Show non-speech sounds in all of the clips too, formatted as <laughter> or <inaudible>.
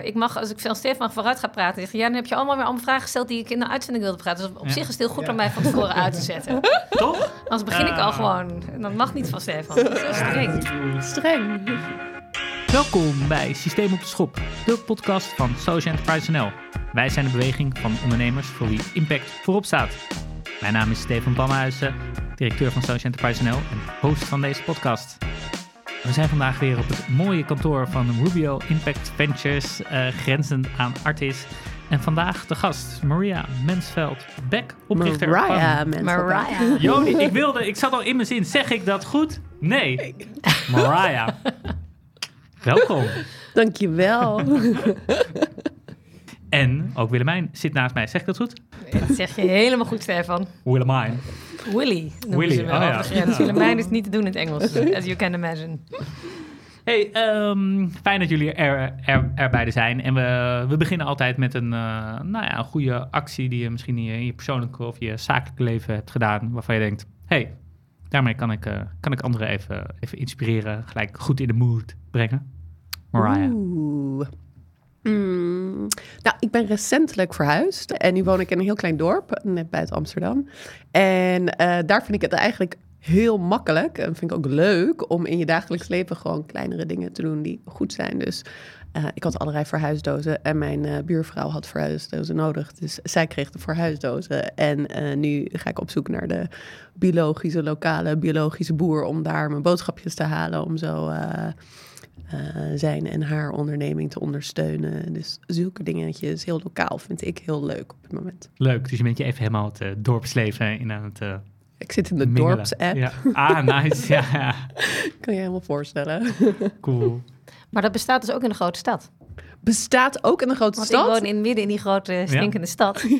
Eh, ik mag, als ik van Stefan vooruit ga praten, zeg je, ja, dan heb je allemaal weer allemaal vragen gesteld die ik in de uitzending wilde praten. Dus op Ja. zich is het heel goed om mij van tevoren uit te zetten. <laughs> Toch? Anders begin ik al Ah. gewoon. En dat mag niet van Stefan. Dat is heel streng. Streng. Welkom bij Systeem op de Schop, de podcast van Social Enterprise NL. Wij zijn de beweging van ondernemers voor wie impact voorop staat. Mijn naam is Stefan Pannenhuizen, directeur van Social Enterprise NL en host van deze podcast. We zijn vandaag weer op het mooie kantoor van Rubio Impact Ventures, eh, grenzend aan Artis. En vandaag de gast, Maria Mensveld, Beck, oprichter Mariah, van... Mariah. Joni, ik wilde, ik zat al in mijn zin. Zeg ik dat goed? Nee. Mariah. <laughs> Welkom. Dankjewel. <laughs> En ook Willemijn zit naast mij. Zeg ik dat goed? Dat zeg je helemaal goed, Stefan. Willemijn. Willy noemen Willy, ze wel oh ja. Willemijn is niet te doen in het Engels, <laughs> as you can imagine. Hey, ehm, fijn dat jullie er, er, er beide zijn. En we, we beginnen altijd met een, eh, nou ja, een goede actie die je misschien in je, in je persoonlijke of je zakelijke leven hebt gedaan. Waarvan je denkt, hey, daarmee kan ik, eh, kan ik anderen even, even inspireren. Gelijk goed in de mood brengen. Mariah. Oeh. Mm. Nou, ik ben recentelijk verhuisd en nu woon ik in een heel klein dorp, net buiten Amsterdam. En eh, daar vind ik het eigenlijk heel makkelijk en vind ik ook leuk om in je dagelijks leven gewoon kleinere dingen te doen die goed zijn. Dus eh, ik had allerlei verhuisdozen en mijn eh, buurvrouw had verhuisdozen nodig. Dus zij kreeg de verhuisdozen. En nu ga ik op zoek naar de biologische, lokale biologische boer om daar mijn boodschapjes te halen. Om zo eh, zijn en haar onderneming te ondersteunen. Dus zulke dingetjes, heel lokaal, vind ik heel leuk op het moment. Leuk, dus je bent je even helemaal het eh, dorpsleven in aan het eh Ik zit in de mingelen. dorps-app, Ja. Ah, nice. Ja, ja, <laughs> kan je helemaal voorstellen. <laughs> cool. Maar dat bestaat dus ook in de grote stad. Bestaat ook in de grote Want stad. ik woon in midden in die grote stinkende stad. <laughs>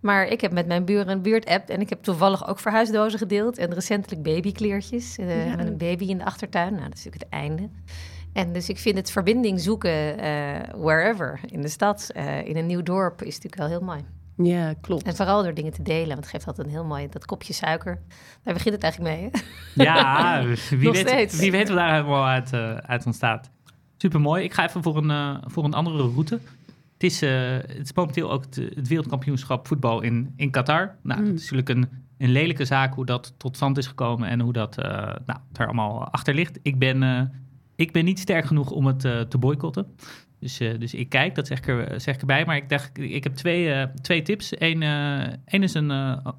Maar ik heb met mijn buren een buurt-app en ik heb toevallig ook verhuisdozen gedeeld. En recentelijk babykleertjes. eh, Ja. Met een baby in de achtertuin. Nou, dat is natuurlijk het einde. En dus ik vind het verbinding zoeken eh, wherever in de stad, eh, in een nieuw dorp, is natuurlijk wel heel mooi. Ja, klopt. En vooral door dingen te delen, want het geeft altijd een heel mooi, dat kopje suiker. Daar begint het eigenlijk mee, hè? Ja, <laughs> wie Nog weet, steeds. wie weet wat daar helemaal uit, eh, uit ontstaat. Super mooi. Ik ga even voor een, eh, voor een andere route. Het is, eh, het is momenteel ook het, het wereldkampioenschap voetbal in, in Qatar. Nou, Mm. het is natuurlijk een, een lelijke zaak hoe dat tot stand is gekomen en hoe dat eh, nou, er allemaal achter ligt. Ik ben, eh, ik ben niet sterk genoeg om het eh, te boycotten. Dus, eh, dus ik kijk, dat zeg ik, er, erbij. Maar ik dacht, ik heb twee, eh, twee tips. Eén één is een,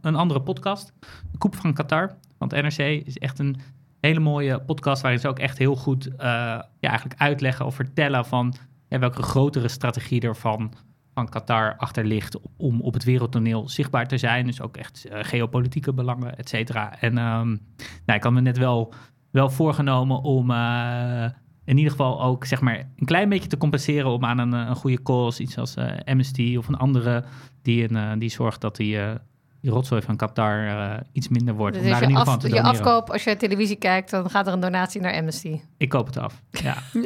een andere podcast. De Koep van Qatar. Want NRC is echt een hele mooie podcast... waarin ze ook echt heel goed eigenlijk uitleggen of vertellen... van welke grotere strategie er van, Qatar achter ligt... om op het wereldtoneel zichtbaar te zijn. Dus ook echt geopolitieke belangen, et cetera. En ehm, nou, ik had me net wel, wel voorgenomen om... eh, in ieder geval ook zeg maar een klein beetje te compenseren om aan een, eh, een goede cause, iets als eh, Amnesty of een andere, die, een, eh, die zorgt dat die, eh, die rotzooi van Qatar eh, iets minder wordt. Dus om daar in je, ieder geval je te doneren. afkoop, als je televisie kijkt, dan gaat er een donatie naar Amnesty. Ik koop het af. Ja. <laughs>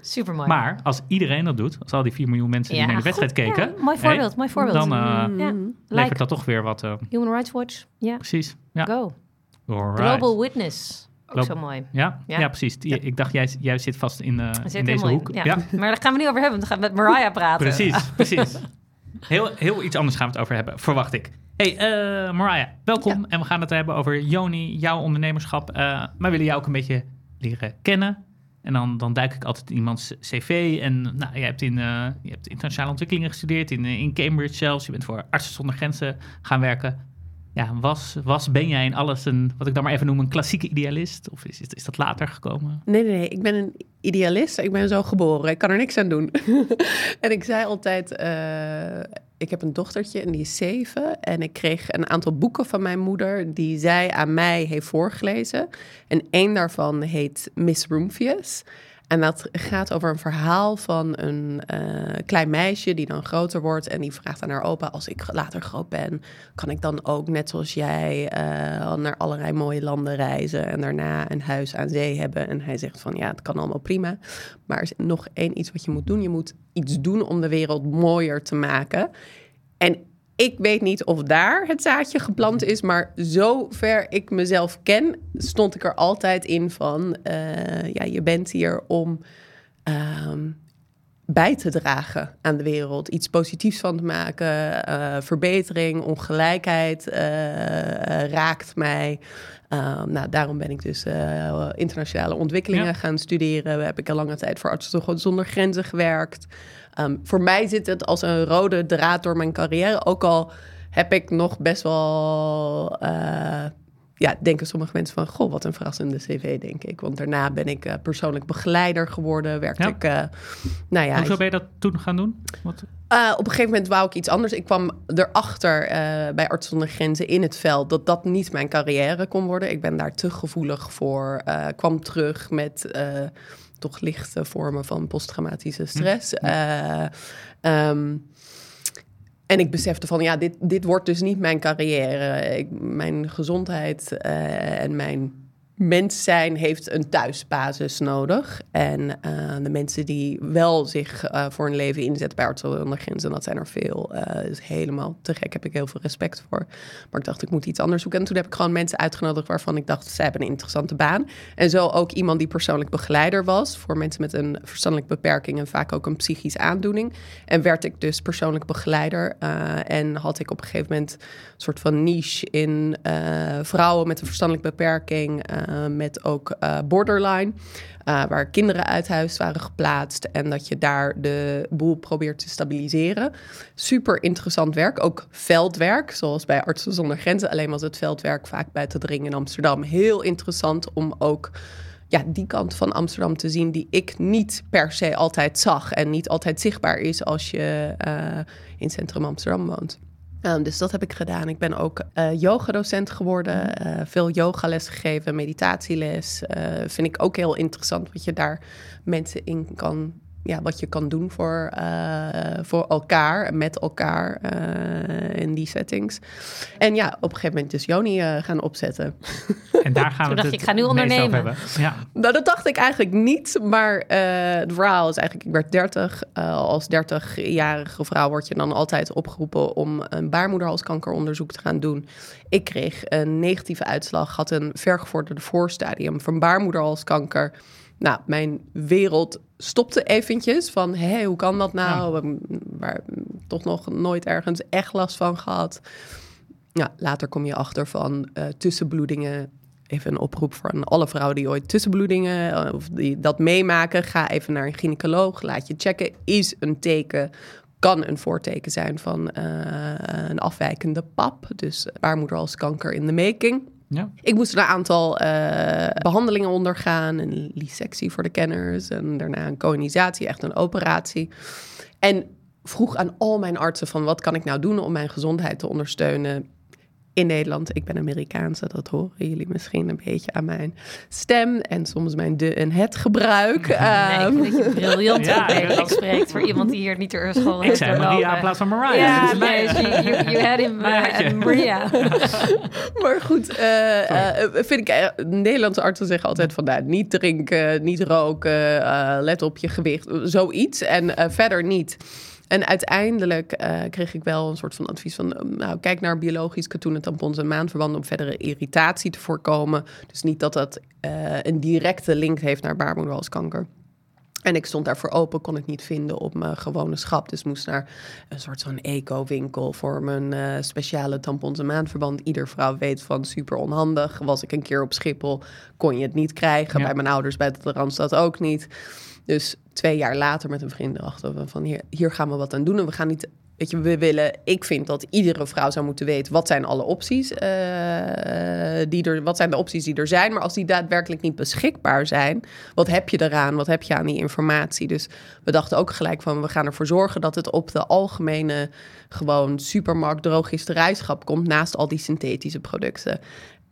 Super mooi. Maar als iedereen dat doet, als al die 4 miljoen mensen die naar de wedstrijd keken, mooi voorbeeld, mooi voorbeeld. dan eh, Mm. Ja. levert Like dat toch weer wat. eh, Human Rights Watch, ja, precies. Ja. go. Alright. Global Witness, ook zo mooi. Ja? Ja. Ja. precies. Ik dacht, jij, jij zit vast in, zit in deze hoek. in. Ja. <laughs> Maar daar gaan we niet over hebben, we gaan met Mariah praten. Precies, <laughs> precies. Heel, heel iets anders gaan we het over hebben, verwacht ik. Hey, eh, Mariah, welkom. En we gaan het hebben over Joni, jouw ondernemerschap. Eh maar willen jou ook een beetje leren kennen. En dan, dan duik ik altijd in iemands cv. En nou, je, hebt in, je hebt internationale ontwikkelingen gestudeerd, in, in Cambridge zelfs. Je bent voor Artsen zonder Grenzen gaan werken. Ja, was, was, ben jij in alles een, wat ik dan maar even noem, een klassieke idealist? Of is, is, dat later gekomen? Nee, nee, nee. Ik ben een idealist. Ik ben zo geboren. Ik kan er niks aan doen. <laughs> en ik zei altijd... eh, ik heb een dochtertje en die is zeven. En ik kreeg een aantal boeken van mijn moeder... die zij aan mij heeft voorgelezen. En één daarvan heet Miss Roomfius. En dat gaat over een verhaal van een eh, klein meisje die dan groter wordt. En die vraagt aan haar opa: Als ik later groot ben, kan ik dan ook net zoals jij eh, naar allerlei mooie landen reizen. En daarna een huis aan zee hebben. En hij zegt: van ja, het kan allemaal prima. Maar er is nog één iets wat je moet doen. Je moet iets doen om de wereld mooier te maken. En ik weet niet of daar het zaadje geplant is, maar zover ik mezelf ken, stond ik er altijd in van, eh, ja, je bent hier om ehm, bij te dragen aan de wereld. Iets positiefs van te maken. Uh, verbetering, ongelijkheid uh, raakt mij. Uh, nou, daarom ben ik dus internationale ontwikkelingen ja. gaan studeren. Heb ik een lange tijd voor Artsen Zonder Grenzen gewerkt. Um, voor mij zit het als een rode draad door mijn carrière. Ook al heb ik nog best wel ja, denken sommige mensen van, goh, wat een verrassende cv, denk ik. Want daarna ben ik uh, persoonlijk begeleider geworden, werkte ik, uh, nou ja... Hoezo ben je dat toen gaan doen? Wat? Uh, op een gegeven moment wou ik iets anders. Ik kwam erachter bij Arts zonder Grenzen in het veld dat dat niet mijn carrière kon worden. Ik ben daar te gevoelig voor. kwam terug met toch lichte vormen van posttraumatische stress. Hm. Um, en ik besefte van, ja, dit, dit wordt dus niet mijn carrière. Mijn gezondheid uh, en mijn mens zijn heeft een thuisbasis nodig. En uh, de mensen die wel zich uh, voor een leven inzetten bij Artsen zonder Grenzen, dat zijn er veel. Uh, dus helemaal te gek, heb ik heel veel respect voor. Maar ik dacht, ik moet iets anders zoeken. En toen heb ik gewoon mensen uitgenodigd waarvan ik dacht, zij hebben een interessante baan. En zo ook iemand die persoonlijk begeleider was voor mensen met een verstandelijke beperking en vaak ook een psychische aandoening. En werd ik dus persoonlijk begeleider. en had ik op een gegeven moment een soort van niche in vrouwen met een verstandelijke beperking met ook uh, borderline, uh, waar kinderen uit huis waren geplaatst en dat je daar de boel probeert te stabiliseren. Super interessant werk, ook veldwerk, zoals bij Artsen zonder Grenzen. Alleen was het veldwerk vaak bij te dringen in Amsterdam. Heel interessant om ook ja, die kant van Amsterdam te zien die ik niet per se altijd zag en niet altijd zichtbaar is als je in centrum Amsterdam woont. Um, dus dat heb ik gedaan. Ik ben ook uh, yogadocent geworden, uh, veel yogales gegeven, meditatieles. Uh, vind ik ook heel interessant wat je daar mensen in kan ja, wat je kan doen voor, uh, voor elkaar, met elkaar uh, in die settings. En ja, op een gegeven moment dus Joni uh, gaan opzetten. En daar gaan we dacht het ik, ga nu ondernemen. Ja. Nou, dat dacht ik eigenlijk niet. Maar het verhaal is eigenlijk, ik werd 30. als 30-jarige vrouw word je dan altijd opgeroepen om een baarmoederhalskankeronderzoek te gaan doen. Ik kreeg een negatieve uitslag, had een vergevorderde voorstadium van baarmoederhalskanker. Nou, mijn wereld stopte eventjes van, hé, hoe kan dat nou? Ja. Waar toch nog nooit ergens echt last van gehad. Ja, later kom je achter van uh, tussenbloedingen. Even een oproep voor alle vrouwen die ooit tussenbloedingen uh, of die dat meemaken. Ga even naar een gynaecoloog. Laat je checken. Is een teken kan een voorteken zijn van uh, een afwijkende pap. Dus baarmoederhalskanker in de making. Ik moest een aantal uh, behandelingen ondergaan. Een lysectie voor de kenners. En daarna een colonisatie, echt een operatie. En vroeg aan al mijn artsen van wat kan ik nou doen om mijn gezondheid te ondersteunen in Nederland. Ik ben Amerikaans, dat horen jullie misschien een beetje aan mijn stem en soms mijn de en het gebruik. Nee, um, ik je briljant <laughs> ja, Nederlands spreekt voor iemand die hier niet ter school heeft. Ik zei Maria in plaats van Mariah. Ja, nee, you, you, had him <laughs> uh, Maria. <laughs> maar goed, uh, uh, vind ik, Nederlandse artsen zeggen altijd van, nou, niet drinken, niet roken, let op je gewicht, zoiets. En verder niet. En uiteindelijk uh, kreeg ik wel een soort van advies van... Um, nou, kijk naar biologisch katoenen, tampons en maandverbanden... om verdere irritatie te voorkomen. Dus niet dat dat uh, een directe link heeft naar baarmoederhalskanker. En ik stond daarvoor open, kon het niet vinden op mijn gewone schap. Dus moest naar een soort van eco-winkel voor mijn uh, speciale tampons en maandverband. Ieder vrouw weet van super onhandig. Was ik een keer op Schiphol, kon je het niet krijgen. Ja. Bij mijn ouders bij de Randstad ook niet. Dus twee jaar later met een vriend erachter van hier, hier gaan we wat aan doen. En we gaan niet, weet je, we willen, ik vind dat iedere vrouw zou moeten weten wat zijn alle opties, uh, die er, wat zijn de opties die er zijn. Maar als die daadwerkelijk niet beschikbaar zijn, wat heb je eraan? Wat heb je aan die informatie? Dus we dachten ook gelijk van, we gaan ervoor zorgen dat het op de algemene gewoon supermarkt drogisterijschap komt naast al die synthetische producten.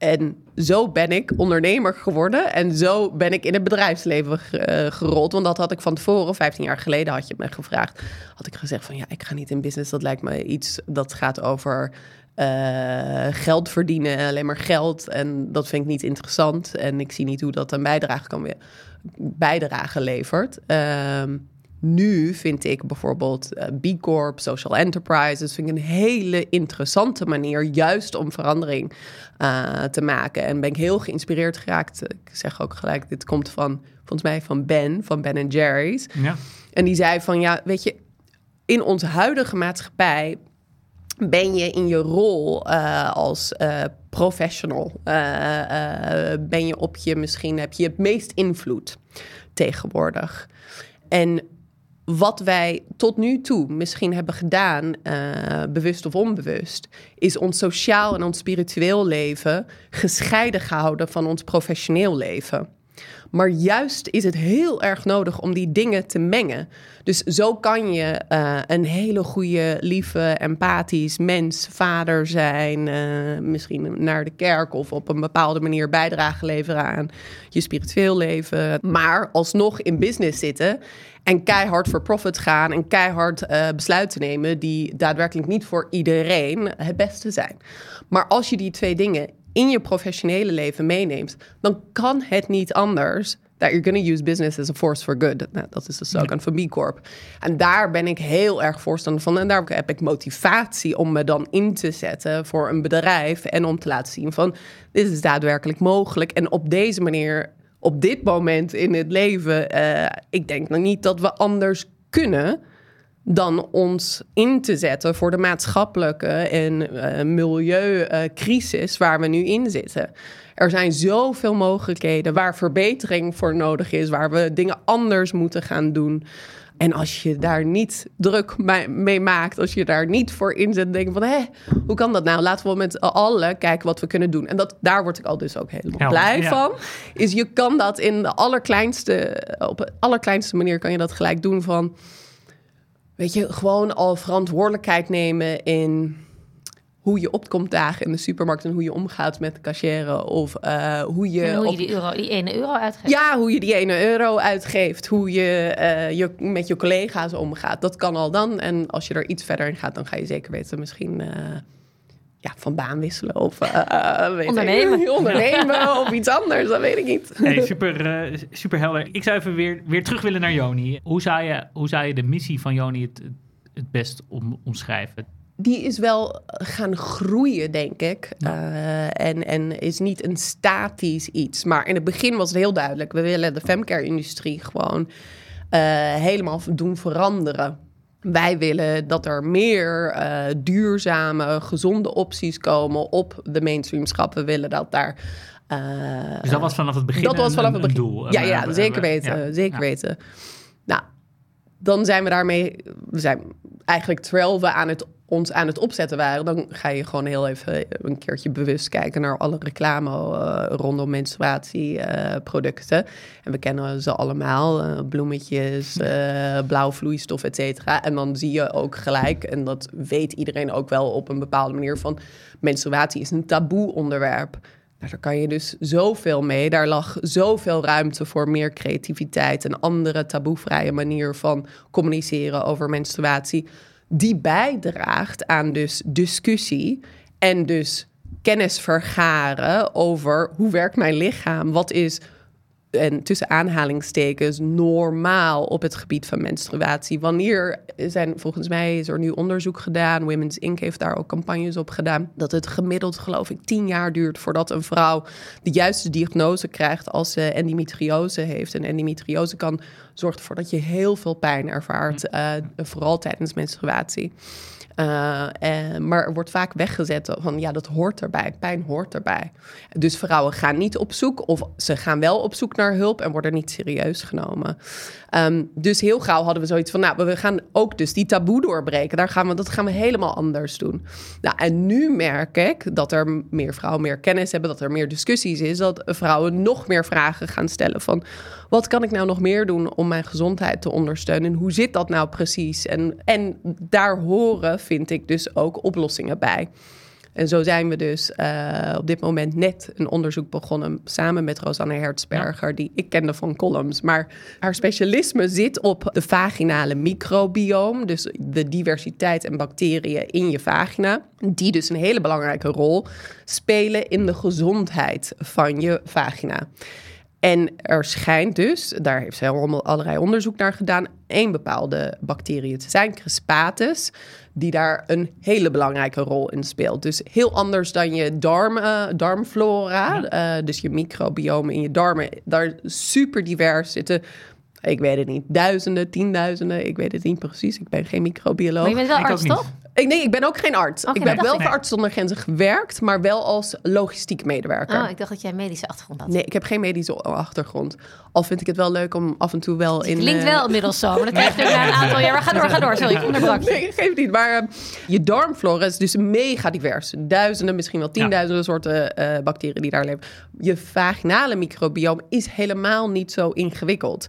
En zo ben ik ondernemer geworden. En zo ben ik in het bedrijfsleven uh, gerold. Want dat had ik van tevoren, 15 jaar geleden had je me gevraagd. Had ik gezegd van ja, ik ga niet in business. Dat lijkt me iets dat gaat over uh, geld verdienen. Alleen maar geld. En dat vind ik niet interessant. En ik zie niet hoe dat een bijdrage kan bijdrage levert. Uh, nu vind ik bijvoorbeeld uh, B Corp, social enterprises, vind ik een hele interessante manier juist om verandering uh, te maken. En ben ik heel geïnspireerd geraakt. Ik zeg ook gelijk, dit komt van volgens mij van Ben, van Ben Jerry's. Ja. En die zei van ja, weet je, in onze huidige maatschappij ben je in je rol uh, als uh, professional, uh, ben je op je misschien heb je het meest invloed tegenwoordig. En wat wij tot nu toe misschien hebben gedaan, bewust of onbewust, is ons sociaal en ons spiritueel leven gescheiden gehouden van ons professioneel leven. Maar juist is het heel erg nodig om die dingen te mengen. Dus zo kan je uh, een hele goede, lieve, empathisch mens, vader zijn. Uh, misschien naar de kerk of op een bepaalde manier bijdrage leveren aan je spiritueel leven. Maar alsnog in business zitten en keihard voor profit gaan en keihard uh, besluiten nemen die daadwerkelijk niet voor iedereen het beste zijn. Maar als je die twee dingen in je professionele leven meeneemt, dan kan het niet anders that you're going to use business as a force for good. Nou, dat is de slogan van B Corp. En daar ben ik heel erg voorstander van. En daar heb ik motivatie om me dan in te zetten voor een bedrijf en om te laten zien van dit is daadwerkelijk mogelijk. En op deze manier, op dit moment in het leven, uh, ik denk nog niet dat we anders kunnen dan ons in te zetten voor de maatschappelijke en uh, milieucrisis waar we nu in zitten. Er zijn zoveel mogelijkheden waar verbetering voor nodig is, waar we dingen anders moeten gaan doen. En als je daar niet druk mee maakt, als je daar niet voor inzet, denk van, hé, hoe kan dat nou? Laten we met allen kijken wat we kunnen doen. En dat, daar word ik al dus ook helemaal blij van. Is je kan dat in de allerkleinste, op de allerkleinste manier kan je dat gelijk doen van weet je, gewoon al verantwoordelijkheid nemen in hoe je opkomt dagen in de supermarkt en hoe je omgaat met cashieren of uh, hoe je... En hoe je die, euro, die ene euro uitgeeft. Ja, hoe je die ene euro uitgeeft. Hoe je, uh, je met je collega's omgaat. Dat kan al dan. En als je er iets verder in gaat, dan ga je zeker weten misschien... Uh, ja, van baan wisselen of uh, weet ondernemen. Ik, <laughs> ondernemen of iets anders, dat weet ik niet. Hey, super, uh, super helder. Ik zou even weer, weer terug willen naar Joni. Hoe zou je, hoe zou je de missie van Joni het, het best om, omschrijven? Die is wel gaan groeien, denk ik. Uh, en, en is niet een statisch iets. Maar in het begin was het heel duidelijk. We willen de femcare-industrie gewoon helemaal doen veranderen. Wij willen dat er meer uh, duurzame, gezonde opties komen op de mainstreamschap. We willen dat daar. Uh, dus dat was vanaf het begin. Dat was vanaf het begin. doel. Ja, ja, zeker weten. Ja, zeker ja. weten. Nou, dan zijn we daarmee. We zijn eigenlijk terwijl we aan het ons aan het opzetten waren, dan ga je gewoon heel even een keertje bewust kijken naar alle reclame uh, rondom menstruatieproducten. Uh, en we kennen ze allemaal, uh, bloemetjes, blauw vloeistof, et cetera. En dan zie je ook gelijk, en dat weet iedereen ook wel op een bepaalde manier, van menstruatie is een taboe onderwerp. Nou, daar kan je dus zoveel mee. Daar lag zoveel ruimte voor meer creativiteit, een andere taboevrije manier van communiceren over menstruatie die bijdraagt aan dus discussie en dus kennis vergaren over hoe werkt mijn lichaam, wat is en tussen aanhalingstekens normaal op het gebied van menstruatie. Wanneer zijn, volgens mij is er nu onderzoek gedaan, Women's Inc. heeft daar ook campagnes op gedaan, dat het gemiddeld geloof ik tien jaar duurt voordat een vrouw de juiste diagnose krijgt als ze endometriose heeft. En endometriose kan zorgt ervoor dat je heel veel pijn ervaart, uh, vooral tijdens menstruatie. Uh, maar er wordt vaak weggezet van ja, dat hoort erbij. Pijn hoort erbij. Dus vrouwen gaan niet op zoek of ze gaan wel op zoek naar hulp en worden niet serieus genomen. Um, dus heel gauw hadden we zoiets van, nou, we gaan ook dus die taboe doorbreken. Daar gaan we, dat gaan we helemaal anders doen. Nou, en nu merk ik dat er meer vrouwen meer kennis hebben, dat er meer discussies is, dat vrouwen nog meer vragen gaan stellen van, wat kan ik nou nog meer doen om mijn gezondheid te ondersteunen? En hoe zit dat nou precies? En, en daar horen, vind ik, dus ook oplossingen bij. En zo zijn we dus uh, op dit moment net een onderzoek begonnen samen met Rosanne Hertzberger, ja. die ik kende van columns. Maar haar specialisme zit op de vaginale microbiome, dus de diversiteit en bacteriën in je vagina, die dus een hele belangrijke rol spelen in de gezondheid van je vagina. En er schijnt dus, daar heeft zij allemaal allerlei onderzoek naar gedaan, één bepaalde bacterie te zijn, Crispatus, die daar een hele belangrijke rol in speelt. Dus heel anders dan je darm, uh, darmflora, uh, dus je microbiome in je darmen, daar super divers zitten. Ik weet het niet, duizenden, tienduizenden, ik weet het niet precies. Ik ben geen microbioloog. Maar je bent wel arts, niet. toch? Ik, nee, ik ben ook geen arts. Oké, ik ben dat wel voor. Arts zonder Grenzen gewerkt, maar wel als logistiek medewerker. Oh, ik dacht dat jij een medische achtergrond had. Nee, ik heb geen medische achtergrond. Al vind ik het wel leuk om af en toe wel in... Klinkt eh, wel inmiddels zo, maar dat krijg je ook na een aantal jaar. Maar ga door, ga door. Sorry, ik onderbrak je. <laughs> Nee, geef niet. Maar eh, je darmflora is dus mega divers. Duizenden, misschien wel tienduizenden soorten eh, bacteriën die daar leven. Je vaginale microbiome is helemaal niet zo ingewikkeld.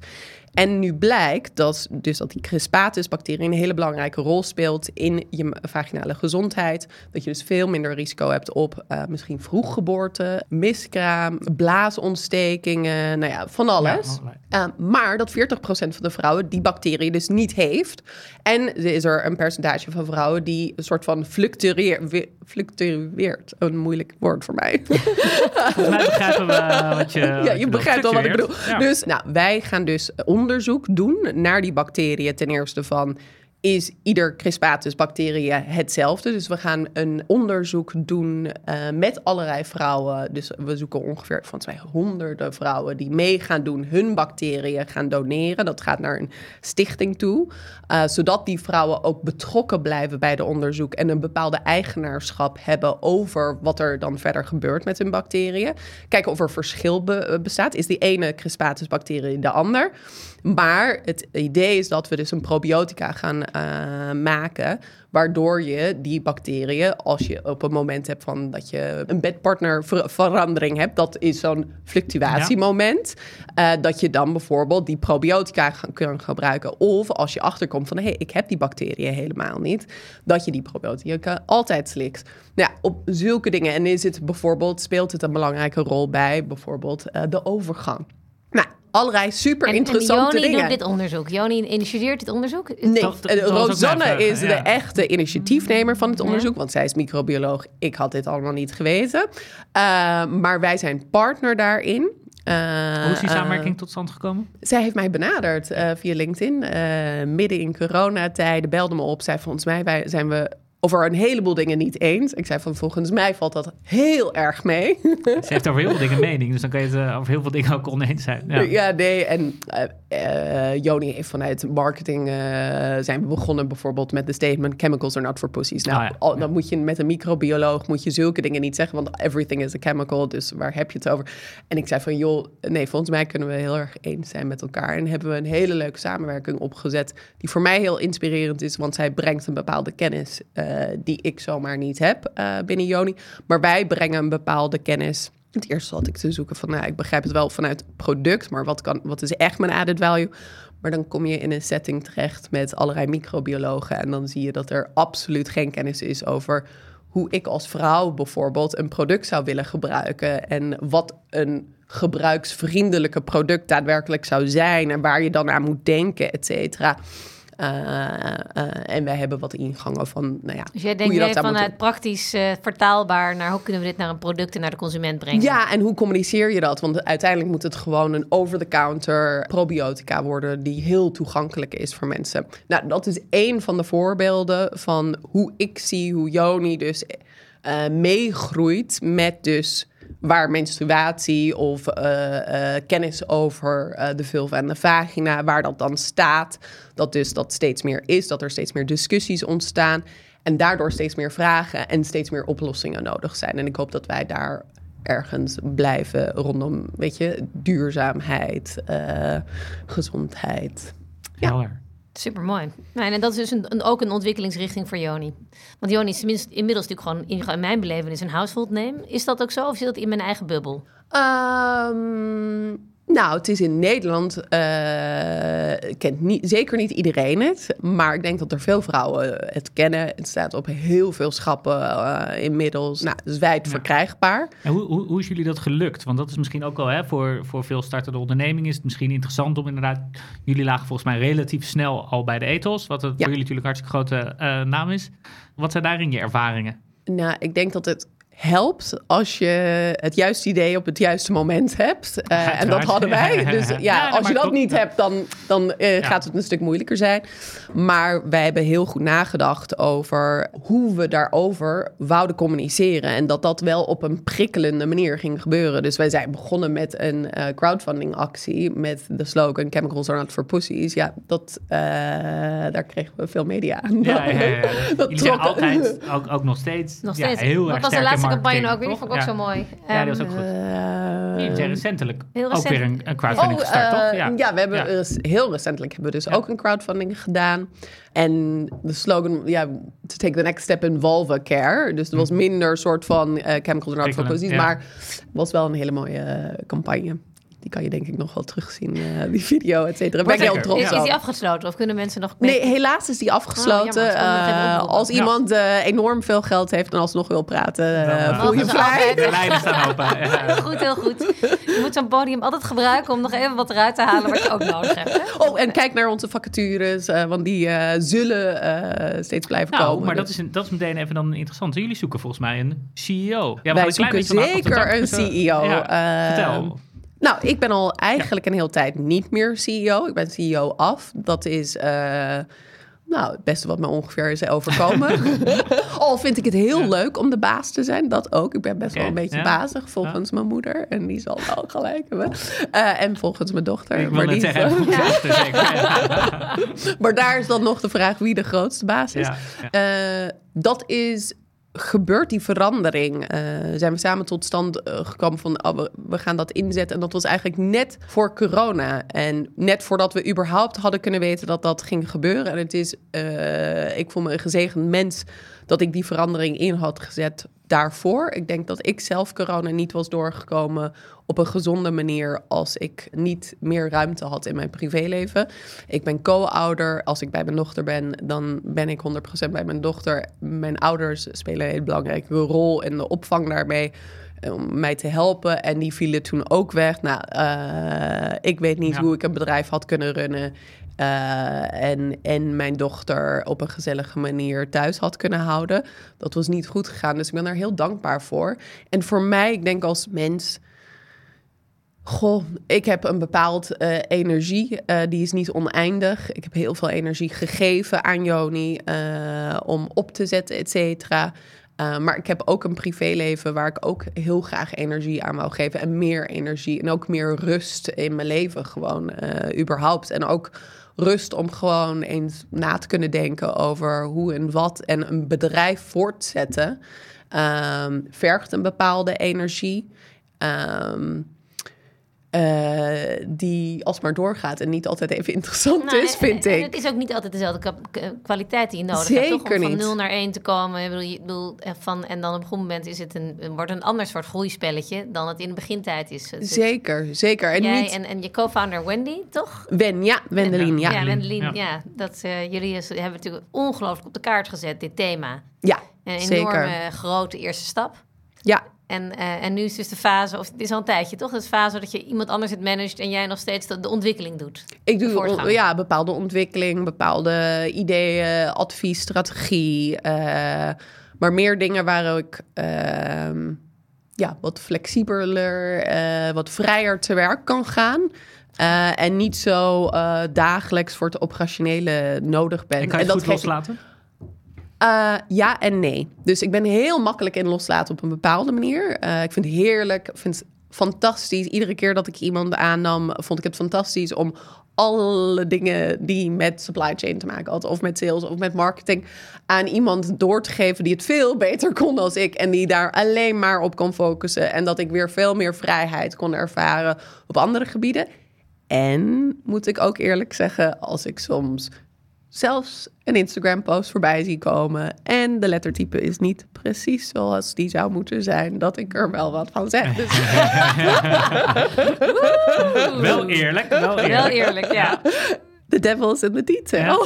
En nu blijkt dat, dus dat die Crispatus-bacterie een hele belangrijke rol speelt in je vaginale gezondheid. Dat je dus veel minder risico hebt op eh, misschien vroeggeboorte, miskraam, blaasontstekingen, nou ja, van alles. Ja. Uh, maar dat 40% van de vrouwen die bacterie dus niet heeft. En er is er een percentage van vrouwen die een soort van fluctueer, we- fluctueert. Een moeilijk woord voor mij. Volgens mij begrijpen we eh, wat je <laughs> ja, je begrijpt wel wat ik bedoel. Fluctueert. Ja. Dus nou, wij gaan dus onderzoek doen naar die bacteriën. Ten eerste van, is ieder Crispatus bacterie hetzelfde? Dus we gaan een onderzoek doen eh, met allerlei vrouwen. Dus we zoeken ongeveer van twee honderden vrouwen die mee gaan doen, hun bacteriën gaan doneren. Dat gaat naar een stichting toe. eh, zodat die vrouwen ook betrokken blijven bij de onderzoek en een bepaalde eigenaarschap hebben over wat er dan verder gebeurt met hun bacteriën. Kijken of er verschil be- bestaat. Is die ene Crispatus bacterie de ander? Maar het idee is dat we dus een probiotica gaan eh, maken, waardoor je die bacteriën, als je op een moment hebt van dat je een bedpartnerverandering hebt, dat is zo'n fluctuatiemoment, eh, dat je dan bijvoorbeeld die probiotica gaan, kan gebruiken. Of als je achterkomt van, hé, hey, ik heb die bacteriën helemaal niet, dat je die probiotica altijd slikt. Nou, ja, op zulke dingen. En is het bijvoorbeeld, speelt het een belangrijke rol bij bijvoorbeeld eh, de overgang. Nou, allerlei super En, en interessante Joni dingen. doet dit onderzoek. Joni initieert dit onderzoek. Nee, Dat- dat- eh, dat Rosanne is ja. de echte initiatiefnemer van het Ja. onderzoek, want zij is microbioloog. Ik had dit allemaal niet geweten. Eh, maar wij zijn partner daarin. Eh, Hoe is die samenwerking tot stand gekomen? zij heeft mij benaderd eh, via LinkedIn. eh, midden in coronatijden belde me op. Zei volgens mij wij, zijn we over een heleboel dingen niet eens. Ik zei van volgens mij valt dat heel erg mee. Ze heeft over heel veel dingen mening, dus dan kan je het eh, over heel veel dingen ook oneens zijn. Ja. Ja, nee. En eh, Joni heeft vanuit marketing zijn we begonnen bijvoorbeeld met de statement chemicals are not for pussies. Nou, Oh ja, al- ja. dan moet je met een microbioloog moet je zulke dingen niet zeggen, want everything is a chemical. Dus waar heb je het over? En ik zei van joh, nee, volgens mij kunnen we heel erg eens zijn met elkaar. En hebben we een hele leuke samenwerking opgezet die voor mij heel inspirerend is, want zij brengt een bepaalde kennis die ik zomaar niet heb eh, binnen Joni. Maar wij brengen een bepaalde kennis. Het eerste had ik te zoeken van, nou, ik begrijp het wel vanuit product, maar wat, kan, wat is echt mijn added value? Maar dan kom je in een setting terecht met allerlei microbiologen en dan zie je dat er absoluut geen kennis is over hoe ik als vrouw bijvoorbeeld een product zou willen gebruiken en wat een gebruiksvriendelijke product daadwerkelijk zou zijn en waar je dan aan moet denken, et cetera. Eh, eh, en wij hebben wat ingangen van, nou ja, Dus jij hoe denkt je dat vanuit praktisch eh, vertaalbaar naar hoe kunnen we dit naar een product en naar de consument brengen. Ja, en hoe communiceer je dat? Want uiteindelijk moet het gewoon een over-the-counter probiotica worden die heel toegankelijk is voor mensen. Nou, dat is één van de voorbeelden van hoe ik zie hoe Joni dus meegroeit met dus waar menstruatie of eh, eh, kennis over eh, de vulva en de vagina, waar dat dan staat. Dat dus dat steeds meer is, dat er steeds meer discussies ontstaan. En daardoor steeds meer vragen en steeds meer oplossingen nodig zijn. En ik hoop dat wij daar ergens blijven rondom, weet je, duurzaamheid, gezondheid. Ja. Super mooi. Nou, en dat is dus een, een- ook een ontwikkelingsrichting voor Joni. Want Joni is tenminste inmiddels natuurlijk gewoon in, in mijn belevenis een household name. Is dat ook zo of zit dat in mijn eigen bubbel? Ehm, nou, het is in Nederland, eh, kent niet, zeker niet iedereen het. Maar ik denk dat er veel vrouwen het kennen. Het staat op heel veel schappen eh, inmiddels. Nou, het is wijd Ja. verkrijgbaar. En hoe, hoe, hoe is jullie dat gelukt? Want dat is misschien ook wel hè, voor, voor veel startende ondernemingen is het misschien interessant om inderdaad. Jullie lagen volgens mij relatief snel al bij de ethos, wat het voor jullie natuurlijk een hartstikke grote eh, naam is. Wat zijn daarin je ervaringen? Nou, ik denk dat het helpt als je het juiste idee op het juiste moment hebt. Uh, en dat hadden wij. <laughs> Dus ja, als je dat niet ja. hebt, dan, dan eh, Ja. gaat het een stuk moeilijker zijn. Maar wij hebben heel goed nagedacht over hoe we daarover wouden communiceren. En dat dat wel op een prikkelende manier ging gebeuren. Dus wij zijn begonnen met een eh, crowdfunding actie met de slogan Chemicals are not for pussies. Ja, dat, eh, daar kregen we veel media aan. Ja, ja, ja. <laughs> Dat Jullie zijn trok- altijd, ook, ook nog steeds, Nog ja, steeds. heel Wat erg in campagne ook weer? Die vond ik ook toch? zo mooi. Ja, die was Ehm, ook goed. Eh, Die recentelijk Heel ook weer een, een crowdfunding Oh, gestart, eh, toch? Ja. we hebben Ja. rec- heel recentelijk hebben we dus Ja. ook een crowdfunding gedaan. En de slogan, ja, to take the next step involve care. Dus er was minder soort van eh chemical pussies, Hm. ja. maar het was wel een hele mooie campagne. Die kan je denk ik nog wel terugzien, eh, die video, et cetera. Ben ik heel Zeker, trots is, ja. is die afgesloten of kunnen mensen nog... Nee, helaas is die afgesloten. Oh, jammer. Nog even Eh, als iemand eh, enorm veel geld heeft en alsnog wil praten, Dan, voel je vrij. De lijnen staan open. Ja. <laughs> Goed, heel goed. Je moet zo'n podium altijd gebruiken om nog even wat eruit te halen wat je ook nodig hebt. Hè? Oh, en kijk naar onze vacatures, eh, want die eh, zullen eh, steeds blijven Nou, komen. maar dat is, een, dat is meteen even dan interessant. Jullie zoeken volgens mij een CEO. Ja, Wij een klein zoeken zeker een CEO. Ja, Eh, vertel. Nou, ik ben al eigenlijk een hele tijd niet meer CEO. Ik ben CEO af. Dat is eh, nou, het beste wat me ongeveer is overkomen. <laughs> al vind ik het heel leuk om de baas te zijn. Dat ook. Ik ben best wel een beetje ja. bazig volgens mijn moeder. En die zal wel gelijk hebben. Eh, en volgens mijn dochter. Ik maar, die- zeggen, <laughs> maar daar is dan nog de vraag wie de grootste baas is. Eh, dat is gebeurt die verandering. eh, zijn we samen tot stand eh, gekomen van oh, we, gaan dat inzetten. En dat was eigenlijk net voor corona. En net voordat we überhaupt hadden kunnen weten dat dat ging gebeuren. En het is, eh, ik voel me een gezegend mens dat ik die verandering in had gezet daarvoor. Ik denk dat ik zelf corona niet was doorgekomen op een gezonde manier als ik niet meer ruimte had in mijn privéleven. Ik ben co-ouder. Als ik bij mijn dochter ben, dan ben ik 100% bij mijn dochter. Mijn ouders spelen een hele belangrijke rol in de opvang daarbij eh, om mij te helpen. En die vielen toen ook weg. Nou, eh, ik weet niet Ja. hoe ik een bedrijf had kunnen runnen. Eh, en, en mijn dochter op een gezellige manier thuis had kunnen houden. Dat was niet goed gegaan. Dus ik ben daar heel dankbaar voor. En voor mij, ik denk als mens. Goh, ik heb een bepaald eh, energie. eh, die is niet oneindig. Ik heb heel veel energie gegeven aan Joni om op te zetten, et cetera. Maar ik heb ook een privéleven waar ik ook heel graag energie aan wou geven. En meer energie en ook meer rust in mijn leven gewoon überhaupt. En ook rust om gewoon eens na te kunnen denken over hoe en wat. En een bedrijf voortzetten ehm, vergt een bepaalde energie. Ehm, eh, die alsmaar doorgaat en niet altijd even interessant Nou, is, en- vind en, en ik. het is ook niet altijd dezelfde kwaliteit die je nodig hebt. Toch? Zeker Om van niet. 0 naar 1 te komen. Ik bedoel, je- ik bedoel, eh, van, en dan op een goed moment is het een, wordt een ander soort groeispelletje dan het in de begintijd is. Zeker, zeker. En Jij niet en, en je co-founder Wendy, toch? Wen, ja, Wendelin, ja. Ja, Ja, Wendelin, Ja. ja. dat, eh, jullie is- hebben natuurlijk ongelooflijk op de kaart gezet, dit thema. ja, Een Zeker. enorme grote eerste stap. ja, En, eh, en nu is dus de fase, of het is al een tijdje toch? De fase dat je iemand anders het managt en jij nog steeds de, de ontwikkeling doet. Ik doe on- ja, bepaalde ontwikkeling, bepaalde ideeën, advies, strategie. eh, maar meer dingen waar ik ehm, ja, wat flexibeler, eh, wat vrijer te werk kan gaan. Eh, en niet zo eh, dagelijks voor het operationele nodig ben. En kan je en het goed loslaten? Eh, ja en nee. Dus ik ben heel makkelijk in loslaten op een bepaalde manier. Eh, ik vind het heerlijk, ik vind het fantastisch. Iedere keer dat ik iemand aannam, vond ik het fantastisch om alle dingen die met supply chain te maken hadden, of met sales of met marketing, aan iemand door te geven die het veel beter kon dan ik en die daar alleen maar op kon focussen. En dat ik weer veel meer vrijheid kon ervaren op andere gebieden. En moet ik ook eerlijk zeggen, als ik soms zelfs een Instagram-post voorbij zie komen. En de lettertype is niet precies zoals die zou moeten zijn. Dat ik er wel wat van zeg. Dus <laughs> Wel eerlijk, wel eerlijk. Wel eerlijk, ja. <laughs> the devil is in the detail.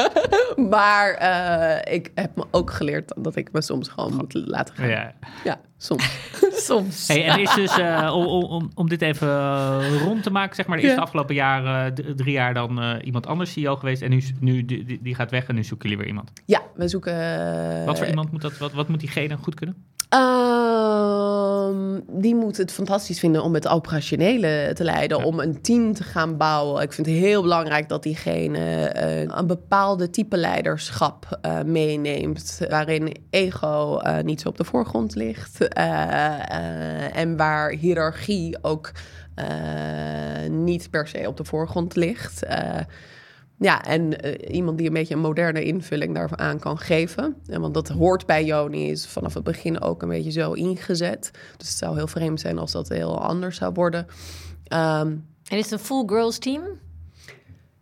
<laughs> maar eh, ik heb me ook geleerd dat ik me soms gewoon moet laten gaan. Ja, Ja. Soms. <laughs> Soms. Hey, en is dus, eh, om, om- om, dit even eh, rond te maken, zeg maar, er is Ja. de afgelopen jaren, d- drie jaar dan eh, iemand anders CEO geweest. En nu, nu die, die- gaat weg en nu zoeken jullie weer iemand. Ja, we zoeken... eh, Wat voor iemand moet dat, wat, wat moet diegene goed kunnen? Ehm, die moet het fantastisch vinden om het operationele te leiden, Ja. om een team te gaan bouwen. Ik vind het heel belangrijk dat diegene eh, een bepaalde type leiderschap eh, meeneemt, waarin ego eh, niet zo op de voorgrond ligt eh, eh, en waar hiërarchie ook eh, niet per se op de voorgrond ligt. Eh, ja, en eh, iemand die een beetje een moderne invulling daaraan kan geven. En want dat hoort bij Joni, is vanaf het begin ook een beetje zo ingezet. Dus het zou heel vreemd zijn als dat heel anders zou worden. Ehm, En is het een full girls team?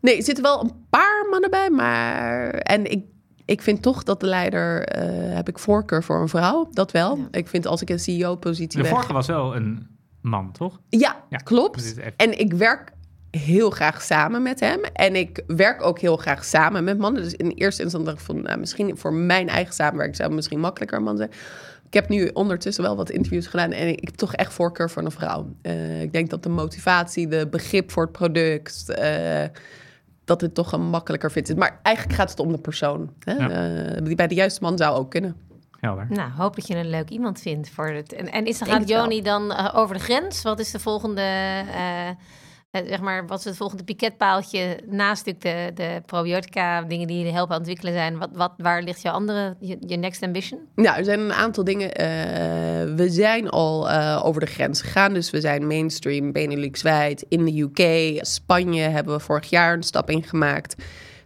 nee, er zitten wel een paar mannen bij, maar... En ik, ik vind toch dat de leider... eh, heb ik voorkeur voor een vrouw, dat wel. Ja. Ik vind als ik een CEO-positie De weg... vorige was wel een man, toch? Ja, Ja, klopt. even- En ik werk heel graag samen met hem. En ik werk ook heel graag samen met mannen. Dus in eerste instantie dacht ik van... Nou, misschien voor mijn eigen samenwerking zou het misschien makkelijker een man zijn. Ik heb nu ondertussen wel wat interviews gedaan... en ik heb toch echt voorkeur voor een vrouw. Eh, ik denk dat de motivatie, de begrip voor het product... eh, dat het toch een makkelijker fit is. Maar eigenlijk gaat het om de persoon. Hè? Ja. Eh, die bij de juiste man zou ook kunnen. Helder. Nou, hoop dat je een leuk iemand vindt voor het. En, en is dan gaat. Joni dan over de grens? Wat is de volgende, eh, zeg maar, wat is het volgende piketpaaltje naast de, de probiotica dingen die je helpen ontwikkelen zijn? Wat, wat, waar ligt jouw andere, je, next ambition? Nou, er zijn een aantal dingen. eh, we zijn al eh, over de grens gegaan. Dus we zijn mainstream, Benelux-wijd. In de UK, Spanje hebben we vorig jaar een stap in gemaakt.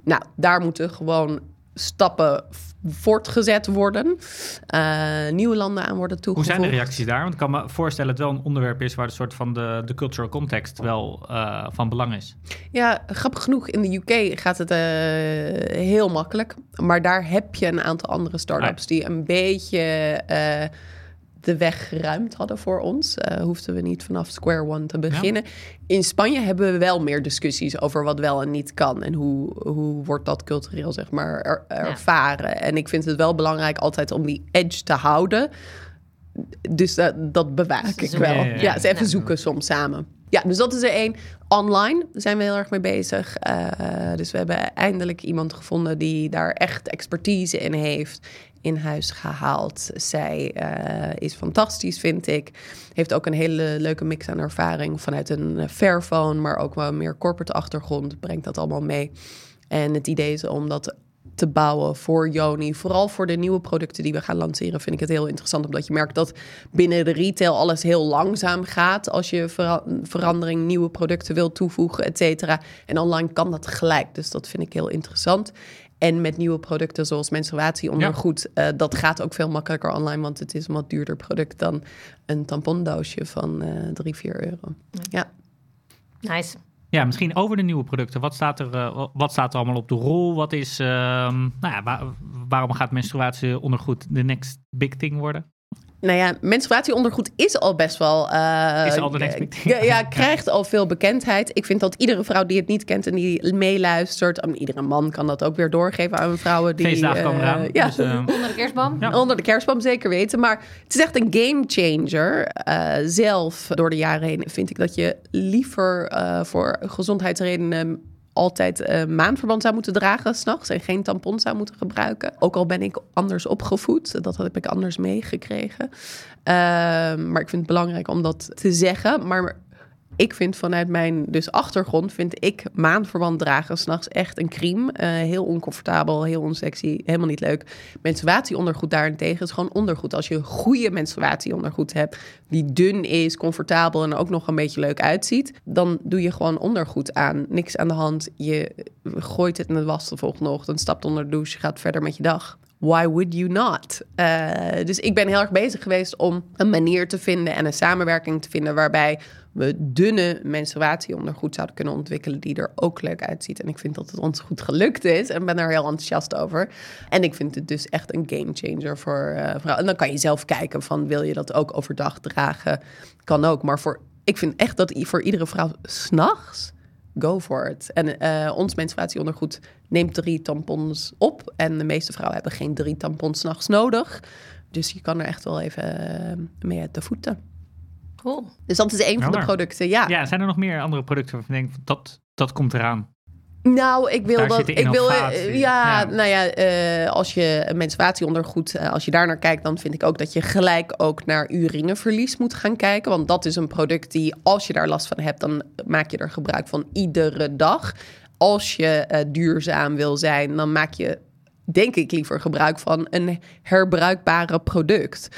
Nou, daar moeten gewoon stappen voortgezet worden. Eh, nieuwe landen aan worden Hoe toegevoegd. zijn de reacties daar? Want ik kan me voorstellen dat het wel een onderwerp is waar de soort van de, de cultural context wel eh, van belang is. Ja, grappig genoeg, in de UK gaat het eh, heel makkelijk. Maar daar heb je een aantal andere start-ups die een beetje de weg geruimd hadden voor ons. Eh hoefden we niet vanaf square one te beginnen. In Spanje hebben we wel meer discussies over wat wel en niet kan. En hoe, hoe wordt dat cultureel, zeg maar, er- ervaren. En ik vind het wel belangrijk altijd om die edge te houden. Dus dat, dat bewaak ik wel. Ja, ja, Ja, ja. eens even zoeken soms samen. Ja, dus dat is er één. Online zijn we heel erg mee bezig. Eh, dus we hebben eindelijk iemand gevonden die daar echt expertise in heeft. In huis gehaald. Zij eh, is fantastisch, vind ik. Heeft ook een hele leuke mix aan ervaring vanuit een eh, Fairphone, maar ook wel meer corporate achtergrond. Brengt dat allemaal mee. En het idee is om dat te bouwen voor Joni. Vooral voor de nieuwe producten die we gaan lanceren, vind ik het heel interessant. Omdat je merkt dat binnen de retail alles heel langzaam gaat. Als je vera- verandering, nieuwe producten wil toevoegen, et cetera. En online kan dat gelijk. Dus dat vind ik heel interessant. En met nieuwe producten zoals menstruatieondergoed, eh, dat gaat ook veel makkelijker online, want het is een wat duurder product dan een tampondoosje van eh 3, 4 euro. Ja. Nice. Ja, misschien over de nieuwe producten. Wat staat er, eh, wat staat er allemaal op de rol? Wat is, ehm, nou ja, waar- waarom gaat menstruatieondergoed de next big thing worden? Nou ja, menstruatieondergoed is al best wel... eh, Is al de. Ja, <laughs> ja, krijgt al veel bekendheid. Ik vind dat iedere vrouw die het niet kent en die meeluistert... en iedere man kan dat ook weer doorgeven aan vrouwen die... Feestdagen komen eh, eraan. ja, Dus, eh, Onder de kerstboom? Ja. Onder de kerstboom zeker weten. Maar het is echt een game changer. Eh, zelf, door de jaren heen, vind ik dat je liever eh, voor gezondheidsredenen altijd eh, maandverband zou moeten dragen s'nachts en geen tampon zou moeten gebruiken. Ook al ben ik anders opgevoed, dat heb ik anders meegekregen. Ehm, maar ik vind het belangrijk om dat te zeggen. Maar ik vind vanuit mijn dus achtergrond, vind ik maandverband dragen s'nachts echt een crime. Eh, heel oncomfortabel, heel onsexy, helemaal niet leuk. Menstruatieondergoed daarentegen is gewoon ondergoed. Als je goede menstruatieondergoed hebt, die dun is, comfortabel en ook nog een beetje leuk uitziet, dan doe je gewoon ondergoed aan. Niks aan de hand. Je gooit het in de was de volgende ochtend, stapt onder de douche, gaat verder met je dag. Why would you not? Eh, dus ik ben heel erg bezig geweest om een manier te vinden en een samenwerking te vinden waarbij we dunne menstruatieondergoed zouden kunnen ontwikkelen die er ook leuk uitziet. En ik vind dat het ons goed gelukt is en ben er heel enthousiast over. En ik vind het dus echt een game changer voor eh, vrouwen. En dan kan je zelf kijken van wil je dat ook overdag dragen? Kan ook, maar voor, ik vind echt dat voor iedere vrouw s'nachts go for it. En eh, ons menstruatieondergoed neemt drie tampons op. En de meeste vrouwen hebben geen drie tampons s'nachts nodig. Dus je kan er echt wel even eh, mee uit de voeten. Cool. Dus dat is een van de producten, ja. ja, zijn er nog meer andere producten waarvan je denkt, dat, dat komt eraan? Nou, ik wil Daar dat. Ik wil, eh, ja, Ja. nou ja, eh, als je menstruatieondergoed, eh, als je daar naar kijkt, dan vind ik ook dat je gelijk ook naar urineverlies moet gaan kijken. Want dat is een product die, als je daar last van hebt, dan maak je er gebruik van iedere dag. Als je duurzaam wil zijn, dan maak je, denk ik, liever gebruik van een herbruikbare product.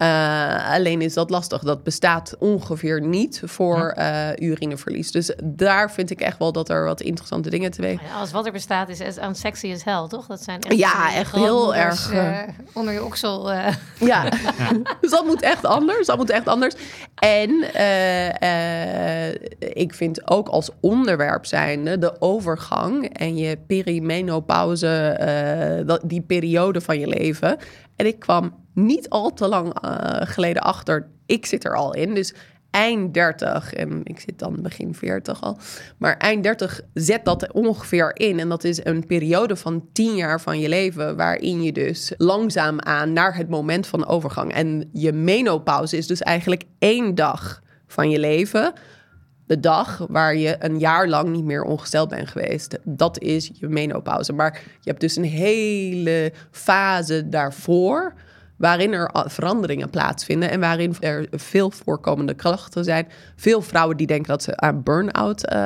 Eh, alleen is dat lastig. Dat bestaat ongeveer niet voor eh, urineverlies. Dus daar vind ik echt wel dat er wat interessante dingen teweeg. Ja, alles wat er bestaat is aan sexy as hell, toch? Dat zijn echt, Ja, echt heel erg, eh, onder je oksel. eh. Ja, <laughs> <laughs> dus dat moet echt anders. Dat moet echt anders. En ik vind ook als onderwerp zijnde de overgang en je perimenopauze, die periode van je leven. En ik kwam niet al te lang eh, geleden achter, ik zit er al in. Dus eind 30 en ik zit dan begin 40 al. Maar eind 30 zet dat ongeveer in. En dat is een periode van 10 jaar van je leven waarin je dus langzaam aan naar het moment van overgang. En je menopauze is dus eigenlijk één dag van je leven. De dag waar je een jaar lang niet meer ongesteld bent geweest. Dat is je menopauze. Maar je hebt dus een hele fase daarvoor waarin er veranderingen plaatsvinden en waarin er veel voorkomende klachten zijn. Veel vrouwen die denken dat ze aan burn-out eh,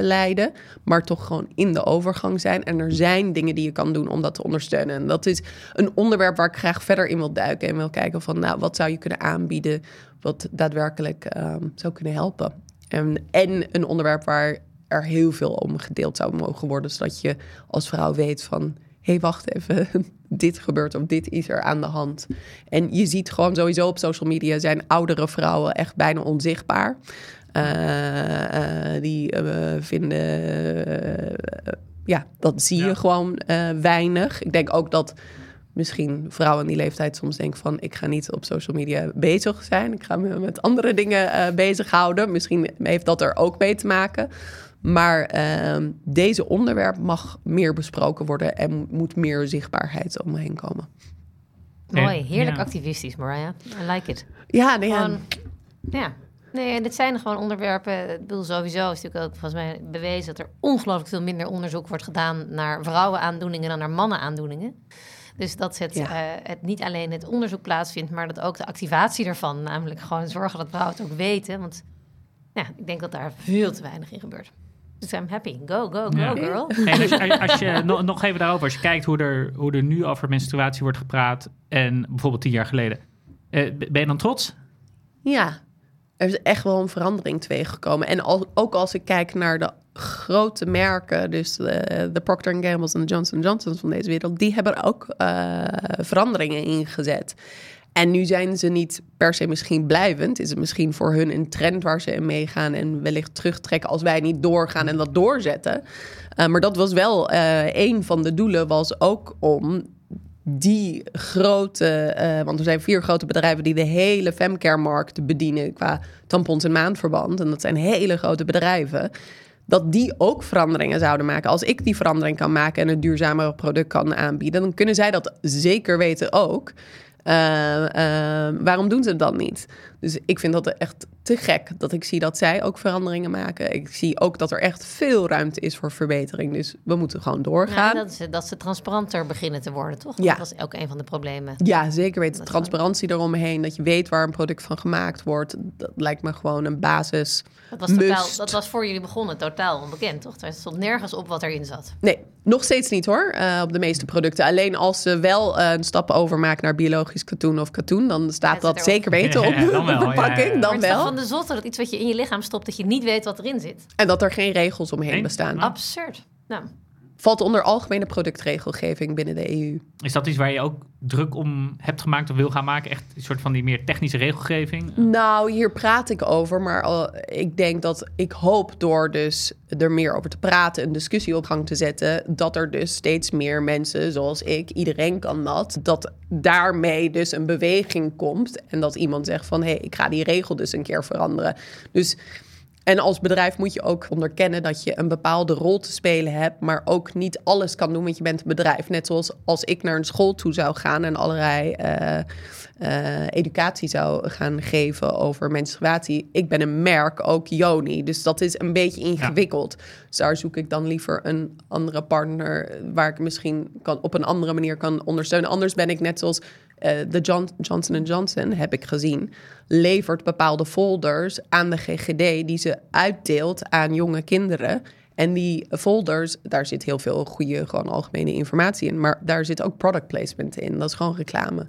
lijden, maar toch gewoon in de overgang zijn. En er zijn dingen die je kan doen om dat te ondersteunen. En dat is een onderwerp waar ik graag verder in wil duiken en wil kijken van, nou, wat zou je kunnen aanbieden wat daadwerkelijk ehm, zou kunnen helpen. En, en een onderwerp waar er heel veel om gedeeld zou mogen worden, zodat je als vrouw weet van, hey, wacht even, <laughs> dit gebeurt of dit is er aan de hand. En je ziet gewoon sowieso op social media zijn oudere vrouwen echt bijna onzichtbaar. Eh, die eh, vinden, ja, dat zie je Ja. gewoon weinig. Ik denk ook dat misschien vrouwen in die leeftijd soms denken van... ik ga niet op social media bezig zijn. Ik ga me met andere dingen eh bezighouden. Misschien heeft dat er ook mee te maken. Maar ehm, deze onderwerp mag meer besproken worden... en moet meer zichtbaarheid omheen komen. Mooi, heerlijk ja. activistisch, Mariah. I like it. Ja, nee, ja. Gewoon, ja. Nee, en dit zijn gewoon onderwerpen. Ik bedoel, sowieso is natuurlijk ook volgens mij bewezen dat er ongelooflijk veel minder onderzoek wordt gedaan naar vrouwenaandoeningen dan naar mannenaandoeningen. Dus dat het, Ja. eh, het niet alleen het onderzoek plaatsvindt, maar dat ook de activatie ervan, namelijk gewoon zorgen dat vrouwen het ook weten. Want ja, ik denk dat daar veel te weinig in gebeurt. Dus I'm happy. Go, go, go, Ja. girl. En als je, als je nog, nog even daarover, als je kijkt hoe er, hoe er nu over menstruatie wordt gepraat en bijvoorbeeld tien jaar geleden, eh, ben je dan trots? Ja, er is echt wel een verandering teweeggekomen. En al, ook als ik kijk naar de grote merken, dus de, de Procter Gamble's en de Johnson Johnson's van deze wereld, die hebben er ook eh, veranderingen ingezet. En nu zijn ze niet per se misschien blijvend. Is het misschien voor hun een trend waar ze in meegaan en wellicht terugtrekken als wij niet doorgaan en dat doorzetten. Uh, maar dat was wel uh, een van de doelen, was ook om die grote, uh, want er zijn vier grote bedrijven die de hele femcare-markt bedienen qua tampons en maandverband. En dat zijn hele grote bedrijven. Dat die ook veranderingen zouden maken. Als ik die verandering kan maken en een duurzamere product kan aanbieden, dan kunnen zij dat zeker weten ook. Uh, uh, waarom doen ze dan niet? Dus ik vind dat echt te gek dat ik zie dat zij ook veranderingen maken. Ik zie ook dat er echt veel ruimte is voor verbetering. Dus we moeten gewoon doorgaan. Ja, dat, ze, dat ze transparanter beginnen te worden, toch? Ja. Dat was ook een van de problemen. Ja, zeker weten. Transparantie eromheen, dat je weet waar een product van gemaakt wordt. Dat lijkt me gewoon een basis. Dat was, totaal, dat was voor jullie begonnen totaal onbekend, toch? Er stond nergens op wat erin zat. Nee, nog steeds niet hoor, uh, op de meeste producten. Alleen als ze wel uh, een stap overmaken naar biologisch katoen of katoen... dan staat ja, dat zeker weten op <laughs> <laughs> ja, de verpakking. Ja, ja, dan wel. van de zotte dat iets wat je in je lichaam stopt... dat je niet weet wat erin zit. En dat er geen regels omheen nee? bestaan. Absurd. Nou... Valt onder algemene productregelgeving binnen de EU. Is dat iets waar je ook druk om hebt gemaakt of wil gaan maken? Echt een soort van die meer technische regelgeving? Nou, hier praat ik over. Maar ik denk dat ik hoop door dus er meer over te praten... een discussie op gang te zetten... dat er dus steeds meer mensen zoals ik, iedereen kan dat... dat daarmee dus een beweging komt... en dat iemand zegt van... hé, hey, ik ga die regel dus een keer veranderen. Dus... En als bedrijf moet je ook onderkennen dat je een bepaalde rol te spelen hebt, maar ook niet alles kan doen, want je bent een bedrijf. Net zoals als ik naar een school toe zou gaan en allerlei uh, uh, educatie zou gaan geven over menstruatie. Ik ben een merk, ook Joni, dus dat is een beetje ingewikkeld. Dus daar zoek ik dan liever een andere partner waar ik misschien kan, op een andere manier kan ondersteunen. Anders ben ik net zoals de John, Johnson Johnson, heb ik gezien, levert bepaalde folders aan de GGD die ze uitdeelt aan jonge kinderen. En die folders, daar zit heel veel goede, gewoon algemene informatie in. Maar daar zit ook product placement in. Dat is gewoon reclame.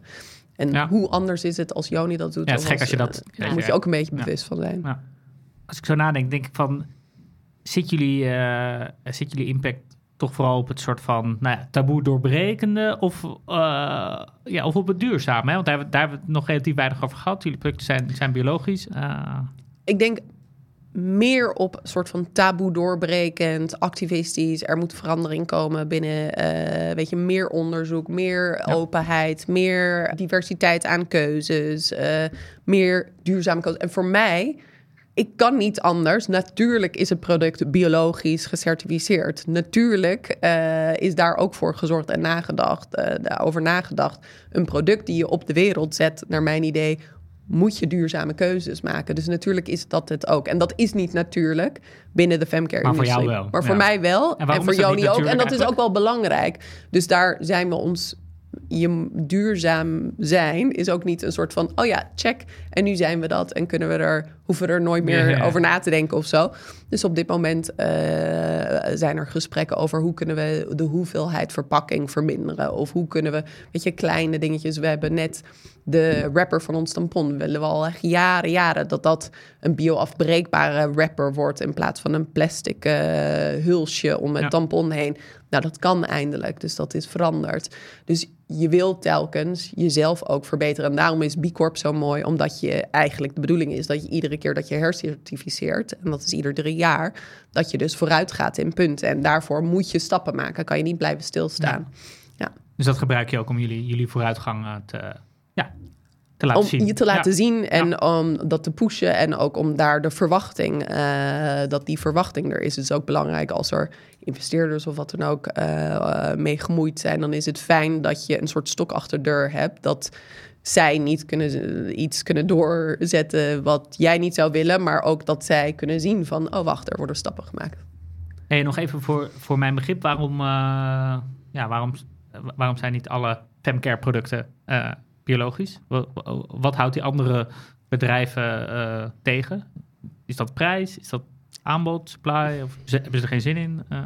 En hoe anders is het als Joni dat doet? Ja, het is gek als je dat... Uh, daar moet je ook een beetje bewust van zijn. Als ik zo nadenk, denk ik van... Zit jullie, uh, zit jullie impact toch vooral op het soort van nou ja, taboe doorbrekende of, uh, ja, of op het duurzame? Hè? Want daar, daar hebben we het nog relatief weinig over gehad. Jullie producten zijn, zijn biologisch. Uh... Ik denk meer op een soort van taboe doorbrekend, activistisch. Er moet verandering komen binnen, uh, weet je, meer onderzoek, meer openheid, meer diversiteit aan keuzes, meer duurzame keuzes. En voor mij ik kan niet anders. Natuurlijk is het product biologisch gecertificeerd. Natuurlijk uh, is daar ook voor gezorgd en nagedacht, uh, over nagedacht. Een product die je op de wereld zet, naar mijn idee, moet je duurzame keuzes maken. Dus natuurlijk is dat het ook. En dat is niet natuurlijk binnen de femcare Maar voor jou wel. Maar voor mij wel. En, en voor Joni ook. En dat is ook wel belangrijk. Dus daar zijn we ons je duurzaam zijn is ook niet een soort van, oh ja, check. En nu zijn we dat en kunnen we er, hoeven we er nooit meer over na te denken of zo. Dus op dit moment uh, zijn er gesprekken over hoe kunnen we de hoeveelheid verpakking verminderen. Of hoe kunnen we, weet je, kleine dingetjes. We hebben net de wrapper van ons tampon. We willen al echt jaren, jaren dat dat een bioafbreekbare wrapper wordt in plaats van een plastic uh, hulsje om het tampon heen. Nou, dat kan eindelijk, dus dat is veranderd. Dus je wilt telkens jezelf ook verbeteren. En daarom is B Corp zo mooi, omdat je eigenlijk de bedoeling is dat je iedere keer dat je hercertificeert, en dat is ieder drie jaar, dat je dus vooruit gaat in punten. En daarvoor moet je stappen maken, kan je niet blijven stilstaan. Ja. Dus dat gebruik je ook om jullie, jullie vooruitgang eh, te, ja, te laten om zien. je te laten zien en om dat te pushen en ook om daar de verwachting, uh, dat die verwachting er is. Het is ook belangrijk als er investeerders of wat dan ook uh, mee gemoeid zijn, dan is het fijn dat je een soort stok achter de deur hebt. Dat zij niet kunnen, iets kunnen doorzetten wat jij niet zou willen, maar ook dat zij kunnen zien van, oh wacht, er worden stappen gemaakt. Hey, nog even voor, voor mijn begrip, waarom, uh, ja, waarom, waarom zijn niet alle femcare producten biologisch? Wat, wat, houdt die andere bedrijven uh, tegen? Is dat prijs? Is dat aanbod, supply? Of hebben ze er geen zin in? Uh.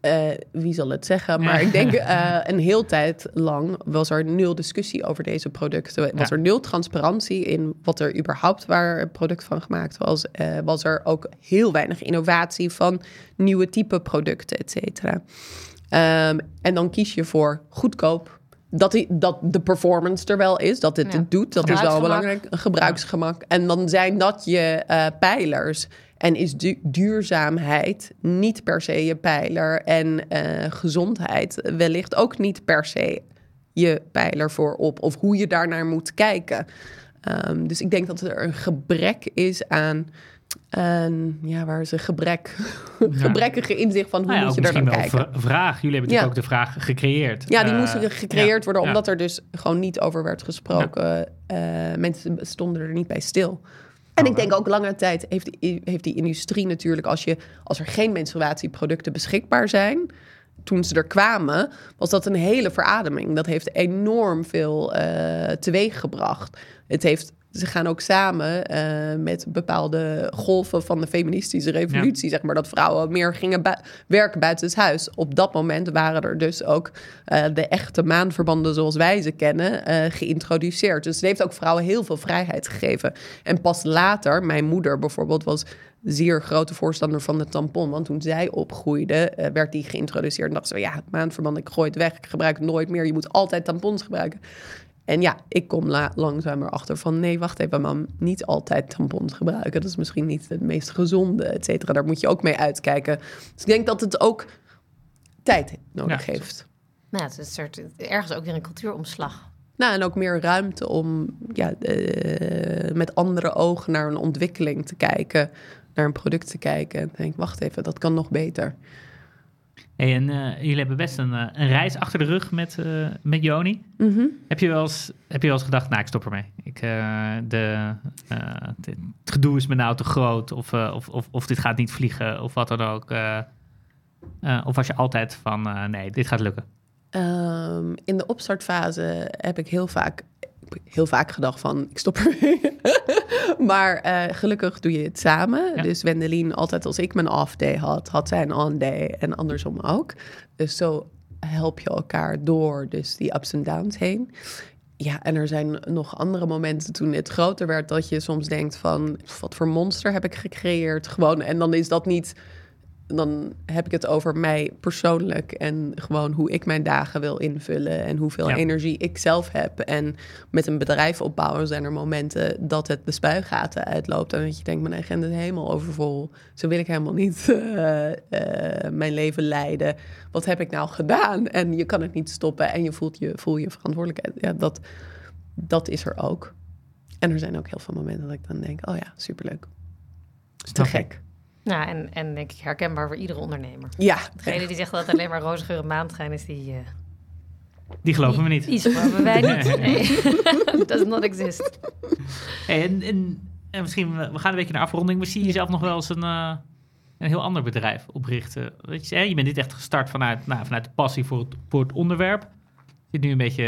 Uh, wie zal het zeggen? Maar <laughs> ik denk uh, een heel tijd lang was er nul discussie over deze producten. Was er nul transparantie in wat er überhaupt waar een product van gemaakt was. Uh, was er ook heel weinig innovatie van nieuwe type producten, et cetera. Um, en dan kies je voor goedkoop dat, die, dat de performance er wel is, dat het het doet. Dat is wel belangrijk. Gebruiksgemak. En dan zijn dat je uh, pijlers. En is du duurzaamheid niet per se je pijler. En uh, gezondheid wellicht ook niet per se je pijler voorop. Of hoe je daarnaar moet kijken. Um, dus ik denk dat er een gebrek is aan en ja, waar is een gebrek, <laughs> gebrekkige inzicht van hoe nou ja, moet je daar dan kijken. vraag. Jullie hebben natuurlijk ook de vraag gecreëerd. Ja, die uh, moesten gecreëerd worden omdat er dus gewoon niet over werd gesproken. Uh, mensen stonden er niet bij stil. En ik denk ook lange tijd heeft, heeft die industrie natuurlijk, als, je, als er geen menstruatieproducten beschikbaar zijn, toen ze er kwamen, was dat een hele verademing. Dat heeft enorm veel uh, teweeg gebracht. Het heeft ze gaan ook samen uh, met bepaalde golven van de feministische revolutie, zeg maar, dat vrouwen meer gingen bu werken buiten het huis. Op dat moment waren er dus ook uh, de echte maanverbanden zoals wij ze kennen uh, geïntroduceerd. Dus het heeft ook vrouwen heel veel vrijheid gegeven. En pas later, mijn moeder bijvoorbeeld was zeer grote voorstander van de tampon. Want toen zij opgroeide, werd die geïntroduceerd. En dacht ze, ja, maandverband, ik gooi het weg, ik gebruik het nooit meer. Je moet altijd tampons gebruiken. En ja, ik kom la langzaam erachter van... nee, wacht even, mam, niet altijd tampons gebruiken. Dat is misschien niet het meest gezonde, et cetera. Daar moet je ook mee uitkijken. Dus ik denk dat het ook tijd nodig heeft. Nou, het is een soort, ergens ook weer een cultuuromslag. Nou, en ook meer ruimte om ja, eh, met andere ogen naar een ontwikkeling te kijken, naar een product te kijken. En denk, wacht even, dat kan nog beter. Hey, en eh, jullie hebben best een, eh, een reis achter de rug met, eh, met Joni. Mhm. Heb je, wel eens, heb je wel eens gedacht, nou, ik stop ermee. Ik, de, het gedoe is me nou te groot. Of, of, of, of dit gaat niet vliegen. Of wat dan ook. of was je altijd van, nee, dit gaat lukken. Ehm, in de opstartfase heb ik heel vaak, heel vaak gedacht van, ik stop ermee. <laughs> <laughs> maar eh, gelukkig doe je het samen. Ja. Dus Wendelin, altijd als ik mijn off day had, had zij een on day en andersom ook. Dus zo help je elkaar door dus die ups en downs heen. Ja, en er zijn nog andere momenten toen het groter werd dat je soms denkt van, wat voor monster heb ik gecreëerd? Gewoon, en dan is dat niet dan heb ik het over mij persoonlijk en gewoon hoe ik mijn dagen wil invullen en hoeveel Ja. energie ik zelf heb. En met een bedrijf opbouwen zijn er momenten dat het de spuigaten uitloopt en dat je denkt, mijn agenda is helemaal overvol. Zo wil ik helemaal niet <laughs> eh, eh, mijn leven leiden. Wat heb ik nou gedaan? En je kan het niet stoppen en je voelt je, voel je verantwoordelijkheid. Ja, dat, dat is er ook. En er zijn ook heel veel momenten dat ik dan denk, oh ja, superleuk. Te Snap ik. gek. Nou, en, en denk ik herkenbaar voor iedere ondernemer. Ja, Degene die zegt dat het alleen maar roze geur en maanschijn is, die... eh, Die geloven we niet. Die geloven wij niet. Nee. <laughs> Does not exist. Hey, en, en, en misschien, we gaan een beetje naar afronding. Maar zie je jezelf nog wel eens een, eh, een heel ander bedrijf oprichten? Weet je, hè, je bent dit echt gestart vanuit, nou, vanuit de passie voor het, voor het onderwerp. Je zit nu een beetje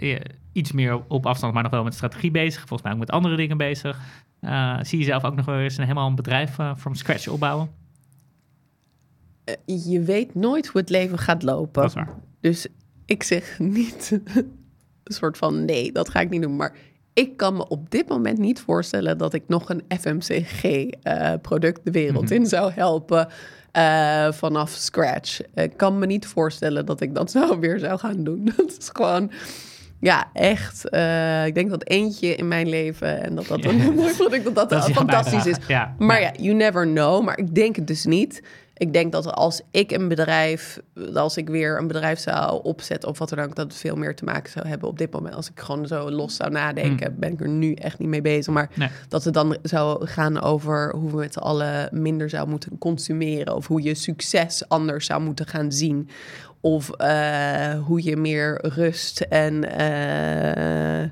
eh, iets meer op afstand, maar nog wel met strategie bezig. Volgens mij ook met andere dingen bezig. Eh, zie je jezelf ook nog wel eens een, helemaal een bedrijf eh, from scratch opbouwen? Eh, je weet nooit hoe het leven gaat lopen. Dat is waar. Dus ik zeg <laughs> niet een soort van nee, dat ga ik niet doen. Maar ik kan me op dit moment niet voorstellen dat ik nog een FMCG-product de wereld Mhm. in zou helpen vanaf scratch. Ik kan me niet voorstellen dat ik dat zo <laughs> weer zou gaan doen. Dat is gewoon. Ja, echt. eh, ik denk dat eentje in mijn leven en dat dat <laughs> een mooi product, dat dat, Dat is fantastisch is. Ja. Maar ja, you never know. Maar ik denk het dus niet. Ik denk dat als ik een bedrijf, als ik weer een bedrijf zou opzetten of wat dan ook, dat het veel meer te maken zou hebben op dit moment. Als ik gewoon zo los zou nadenken, ben ik er nu echt niet mee bezig. Maar Nee. dat het dan zou gaan over hoe we met z'n allen minder zou moeten consumeren. Of hoe je succes anders zou moeten gaan zien. Of eh, hoe je meer rust en eh,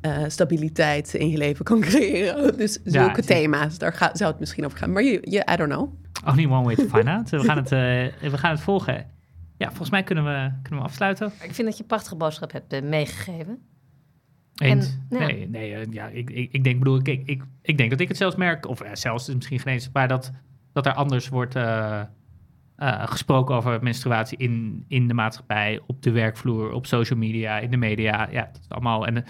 eh, stabiliteit in je leven kan <laughs> creëren. Dus zulke thema's, daar gaat, zou het misschien over gaan. Maar je, je I don't know. Only one way to find out. <laughs> We gaan het, eh, we gaan het volgen. Ja, volgens mij kunnen we, kunnen we afsluiten. Ik vind dat je een prachtige boodschap hebt meegegeven. Eens. En, ja. Nee, nee ja, ik, ik, ik denk, bedoel, kijk, ik, ik denk dat ik het zelfs merk, of eh, zelfs is misschien geen eens, maar dat, dat er anders wordt eh, eh, gesproken over menstruatie in, in de maatschappij, op de werkvloer, op social media, in de media. Ja, dat is allemaal. En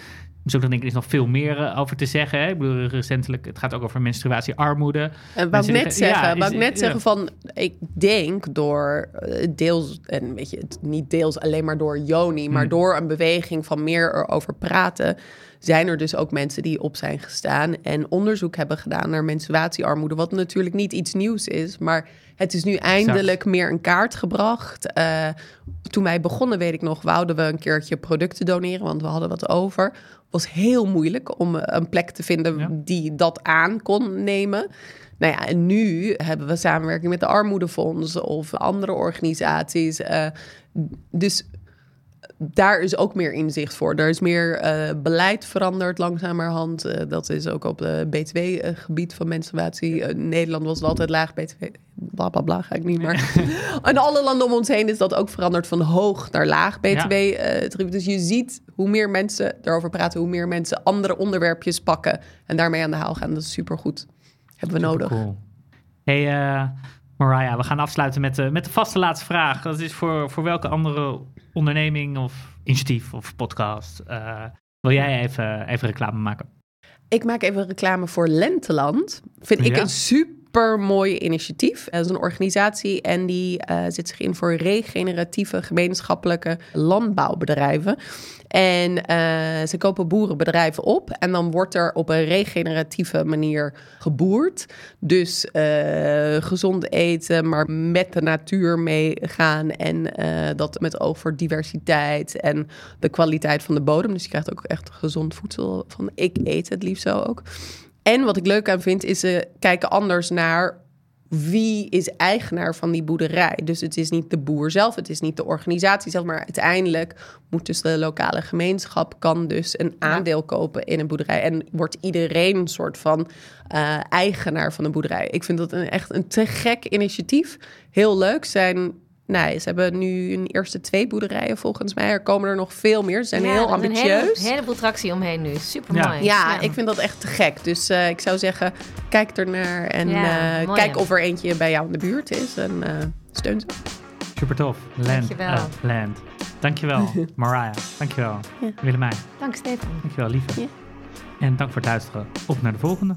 dus ook dan denk ik, er is nog veel meer eh, over te zeggen. Hè? Ik bedoel, recentelijk, het gaat ook over menstruatiearmoede. En wou ik net zeggen- ja, is- ik net ja. zeggen van, ik denk door eh, deels, en weet je, het niet deels alleen maar door Joni, maar Hmm. door een beweging van meer erover praten, zijn er dus ook mensen die op zijn gestaan en onderzoek hebben gedaan naar menstruatiearmoede, wat natuurlijk niet iets nieuws is, maar het is nu eindelijk meer in kaart gebracht. Eh, toen wij begonnen, weet ik nog, wouden we een keertje producten doneren, want we hadden wat over. Was heel moeilijk om eh, een plek te vinden Ja. die dat aan kon nemen. Nou ja, en nu hebben we samenwerking met de Armoedefonds of andere organisaties. eh, dus daar is ook meer inzicht voor. Er is meer eh, beleid veranderd langzamerhand. Eh, dat is ook op het BTW-gebied van menstruatie. Eh, Nederland was altijd laag BTW. Bla bla bla, ga ik niet meer. <laughs> In alle landen om ons heen is dat ook veranderd van hoog naar laag BTW. eh, tarief. dus je ziet hoe meer mensen erover praten, hoe meer mensen andere onderwerpjes pakken en daarmee aan de haal gaan. Dat is supergoed. Hebben we nodig. Cool. Hey eh, Mariah, we gaan afsluiten met, de met de vaste laatste vraag. Dat is voor, voor welke andere onderneming of initiatief of podcast eh, wil jij even, even reclame maken? Ik maak even reclame voor Lenteland. Vind ik een super super mooi initiatief. Dat is een organisatie en die uh, zet zich in voor regeneratieve gemeenschappelijke landbouwbedrijven. En uh, ze kopen boerenbedrijven op en dan wordt er op een regeneratieve manier geboerd. Dus gezond eten, maar met de natuur meegaan en dat met oog voor diversiteit en de kwaliteit van de bodem. Dus je krijgt ook echt gezond voedsel van. Ik eet het liefst zo ook. En wat ik leuk aan vind, is ze kijken anders naar wie is eigenaar van die boerderij. Dus het is niet de boer zelf, het is niet de organisatie zelf, maar uiteindelijk moet dus de lokale gemeenschap kan dus een aandeel kopen in een boerderij en wordt iedereen een soort van uh, eigenaar van een boerderij. Ik vind dat een, echt een te gek initiatief. Heel leuk. Zijn Nee, ze hebben nu een eerste twee boerderijen volgens mij. Er komen er nog veel meer. Ze zijn Ja, heel ambitieus. Een hele, heleboel tractie omheen nu. Super mooi. Ja. Ja, ik vind dat echt te gek. Dus eh, ik zou zeggen, kijk ernaar en Ja, eh, kijk of er eentje bij jou in de buurt is. En eh, steun ze. Super tof. Land. Dankjewel. land. Dankjewel, <laughs> Mariah. Dankjewel, Ja. Willemijn. Dank Stefan. Dankjewel, lieve. Ja. En dank voor het luisteren. Op naar de volgende.